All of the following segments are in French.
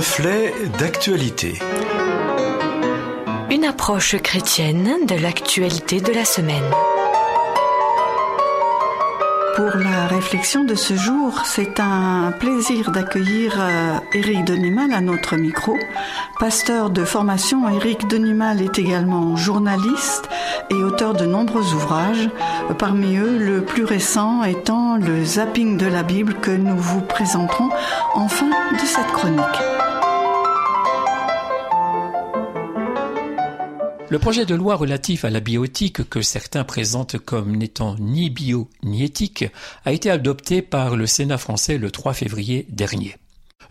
Reflet d'actualité. Une approche chrétienne de l'actualité de la semaine. Pour la réflexion de ce jour, c'est un plaisir d'accueillir euh, Éric Denimal à notre micro. Pasteur de formation, Éric Denimal est également journaliste et auteur de nombreux ouvrages, parmi eux le plus récent étant le zapping de la Bible que nous vous présenterons en fin de cette chronique. Le projet de loi relatif à la bioéthique, que certains présentent comme n'étant ni bio ni éthique, a été adopté par le Sénat français le 3 février dernier.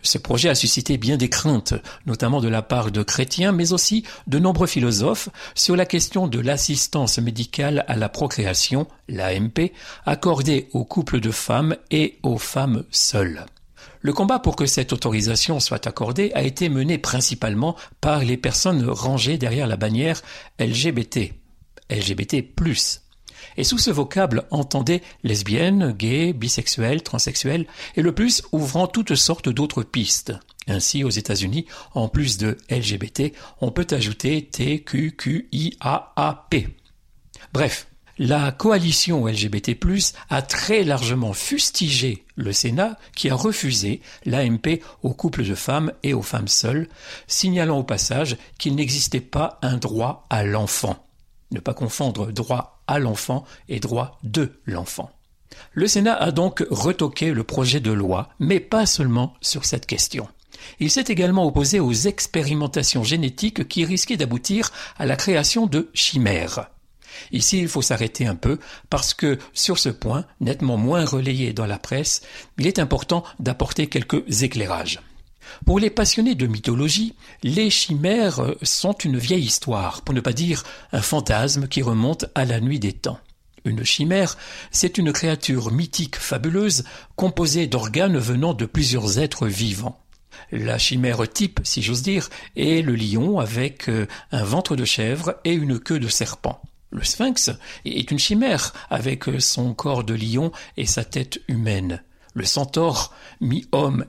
Ce projet a suscité bien des craintes, notamment de la part de chrétiens, mais aussi de nombreux philosophes, sur la question de l'assistance médicale à la procréation, l'AMP, accordée aux couples de femmes et aux femmes seules. Le combat pour que cette autorisation soit accordée a été mené principalement par les personnes rangées derrière la bannière LGBT, LGBT+. Et sous ce vocable, entendez lesbiennes, gays, bisexuels, transsexuels, et le plus ouvrant toutes sortes d'autres pistes. Ainsi, aux États-Unis, en plus de LGBT, on peut ajouter T, Q, Q, I, A, A, P. Bref, la coalition LGBT+, a très largement fustigé le Sénat qui a refusé l'AMP aux couples de femmes et aux femmes seules, signalant au passage qu'il n'existait pas un droit à l'enfant. Ne pas confondre droit à l'enfant et droit de l'enfant. Le Sénat a donc retoqué le projet de loi, mais pas seulement sur cette question. Il s'est également opposé aux expérimentations génétiques qui risquaient d'aboutir à la création de chimères. Ici, il faut s'arrêter un peu parce que sur ce point, nettement moins relayé dans la presse, il est important d'apporter quelques éclairages. Pour les passionnés de mythologie, les chimères sont une vieille histoire, pour ne pas dire un fantasme qui remonte à la nuit des temps. Une chimère, c'est une créature mythique fabuleuse composée d'organes venant de plusieurs êtres vivants. La chimère type, si j'ose dire, est le lion avec euh, un ventre de chèvre et une queue de serpent. Le sphinx est une chimère avec son corps de lion et sa tête humaine. Le centaure, mi-homme,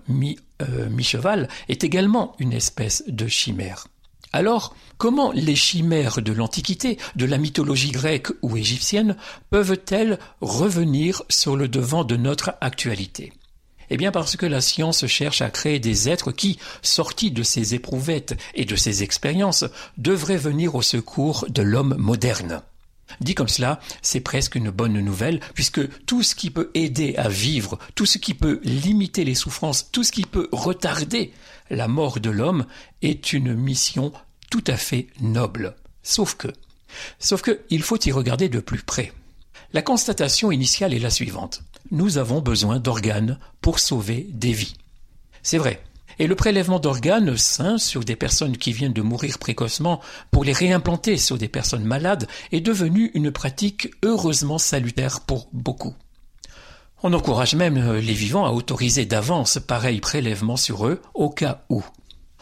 euh, mi-cheval, est également une espèce de chimère. Alors, comment les chimères de l'Antiquité, de la mythologie grecque ou égyptienne, peuvent-elles revenir sur le devant de notre actualité? Eh bien parce que la science cherche à créer des êtres qui, sortis de ces éprouvettes et de ces expériences, devraient venir au secours de l'homme moderne. Dit comme cela, c'est presque une bonne nouvelle, puisque tout ce qui peut aider à vivre, tout ce qui peut limiter les souffrances, tout ce qui peut retarder la mort de l'homme est une mission tout à fait noble. Sauf que, sauf que, il faut y regarder de plus près. La constatation initiale est la suivante. Nous avons besoin d'organes pour sauver des vies. C'est vrai. Et le prélèvement d'organes sains sur des personnes qui viennent de mourir précocement pour les réimplanter sur des personnes malades est devenu une pratique heureusement salutaire pour beaucoup. On encourage même les vivants à autoriser d'avance pareil prélèvement sur eux au cas où.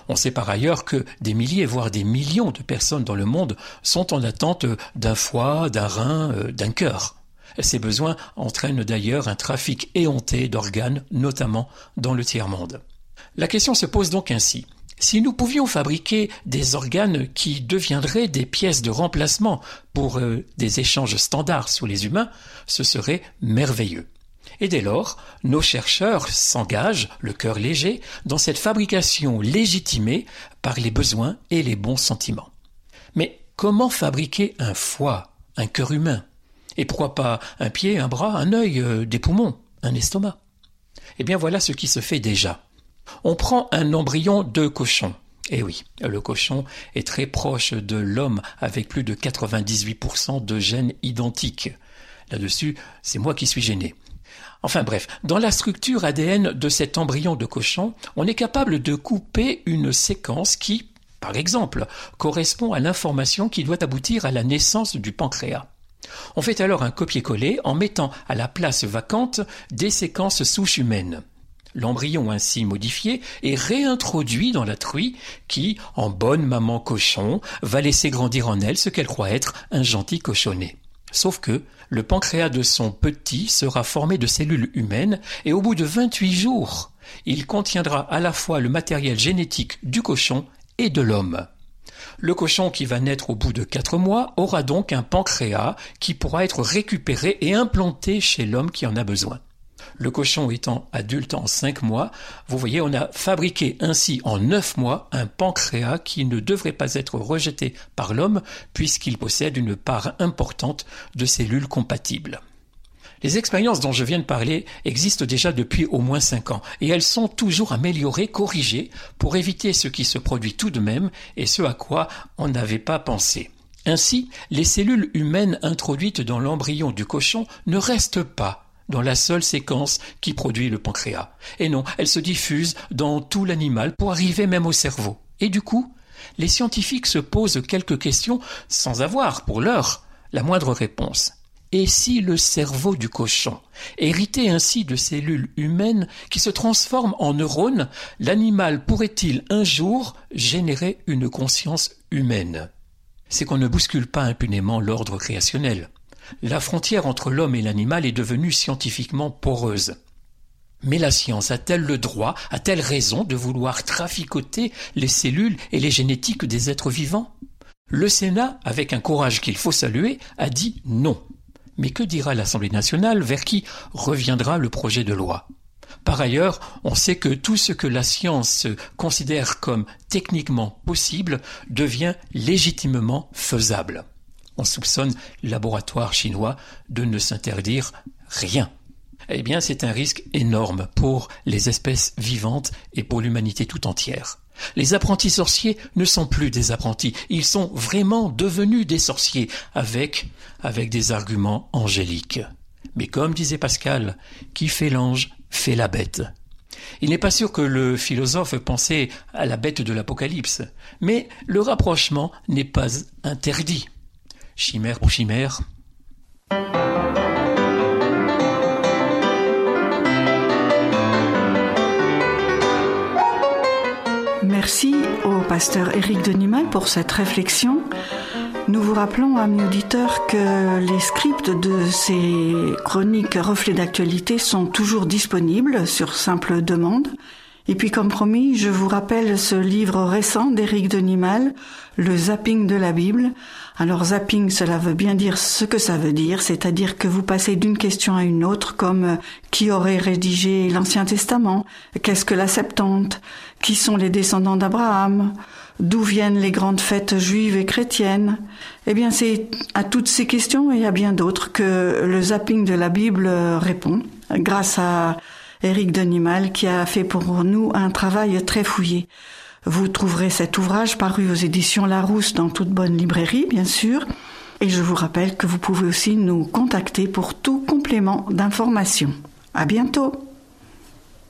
On sait par ailleurs que des milliers, voire des millions de personnes dans le monde sont en attente d'un foie, d'un rein, euh, d'un cœur. Ces besoins entraînent d'ailleurs un trafic éhonté d'organes, notamment dans le tiers-monde. La question se pose donc ainsi. Si nous pouvions fabriquer des organes qui deviendraient des pièces de remplacement pour euh, des échanges standards sous les humains, ce serait merveilleux. Et dès lors, nos chercheurs s'engagent, le cœur léger, dans cette fabrication légitimée par les besoins et les bons sentiments. Mais comment fabriquer un foie, un cœur humain? Et pourquoi pas un pied, un bras, un œil, euh, des poumons, un estomac? Eh bien voilà ce qui se fait déjà. On prend un embryon de cochon. Eh oui, le cochon est très proche de l'homme avec plus de 98% de gènes identiques. Là-dessus, c'est moi qui suis gêné. Enfin bref, dans la structure ADN de cet embryon de cochon, on est capable de couper une séquence qui, par exemple, correspond à l'information qui doit aboutir à la naissance du pancréas. On fait alors un copier-coller en mettant à la place vacante des séquences souches humaines. L'embryon ainsi modifié est réintroduit dans la truie qui, en bonne maman cochon, va laisser grandir en elle ce qu'elle croit être un gentil cochonnet. Sauf que le pancréas de son petit sera formé de cellules humaines et au bout de 28 jours, Il contiendra à la fois le matériel génétique du cochon et de l'homme. Le cochon qui va naître au bout de quatre mois aura donc un pancréas qui pourra être récupéré et implanté chez l'homme qui en a besoin. Le cochon étant adulte en cinq mois, vous voyez, on a fabriqué ainsi en neuf mois un pancréas qui ne devrait pas être rejeté par l'homme puisqu'il possède une part importante de cellules compatibles. Les expériences dont je viens de parler existent déjà depuis au moins cinq ans, et elles sont toujours améliorées, corrigées, pour éviter ce qui se produit tout de même et ce à quoi on n'avait pas pensé. Ainsi, les cellules humaines introduites dans l'embryon du cochon ne restent pas dans la seule séquence qui produit le pancréas. Et non, elles se diffusent dans tout l'animal pour arriver même au cerveau. Et du coup, les scientifiques se posent quelques questions sans avoir, pour l'heure, la moindre réponse. Et si le cerveau du cochon, hérité ainsi de cellules humaines qui se transforment en neurones, l'animal pourrait-il un jour générer une conscience humaine? C'est qu'on ne bouscule pas impunément l'ordre créationnel. La frontière entre l'homme et l'animal est devenue scientifiquement poreuse. Mais la science a-t-elle le droit, a-t-elle raison de vouloir traficoter les cellules et les génétiques des êtres vivants? Le Sénat, avec un courage qu'il faut saluer, a dit non. Mais que dira l'Assemblée nationale? Vers qui reviendra le projet de loi? Par ailleurs, on sait que tout ce que la science considère comme techniquement possible devient légitimement faisable. On soupçonne le laboratoire chinois de ne s'interdire rien. Eh bien, c'est un risque énorme pour les espèces vivantes et pour l'humanité tout entière. Les apprentis sorciers ne sont plus des apprentis, ils sont vraiment devenus des sorciers avec, avec des arguments angéliques. Mais comme disait Pascal, qui fait l'ange fait la bête. Il n'est pas sûr que le philosophe pensait à la bête de l'Apocalypse, mais le rapprochement n'est pas interdit. Chimère pour chimère. Merci au pasteur Éric Denimal pour cette réflexion. Nous vous rappelons, amis auditeurs, que les scripts de ces chroniques reflets d'actualité sont toujours disponibles sur simple demande. Et puis, comme promis, je vous rappelle ce livre récent d'Éric Denimal, Le zapping de la Bible. Alors, zapping, cela veut bien dire ce que ça veut dire, c'est-à-dire que vous passez d'une question à une autre, comme qui aurait rédigé l'Ancien Testament, qu'est-ce que la Septante, qui sont les descendants d'Abraham, d'où viennent les grandes fêtes juives et chrétiennes? Eh bien, c'est à toutes ces questions et à bien d'autres que le zapping de la Bible répond, grâce à Éric Denimal, qui a fait pour nous un travail très fouillé. Vous trouverez cet ouvrage paru aux éditions Larousse dans toute bonne librairie, bien sûr. Et je vous rappelle que vous pouvez aussi nous contacter pour tout complément d'information. À bientôt!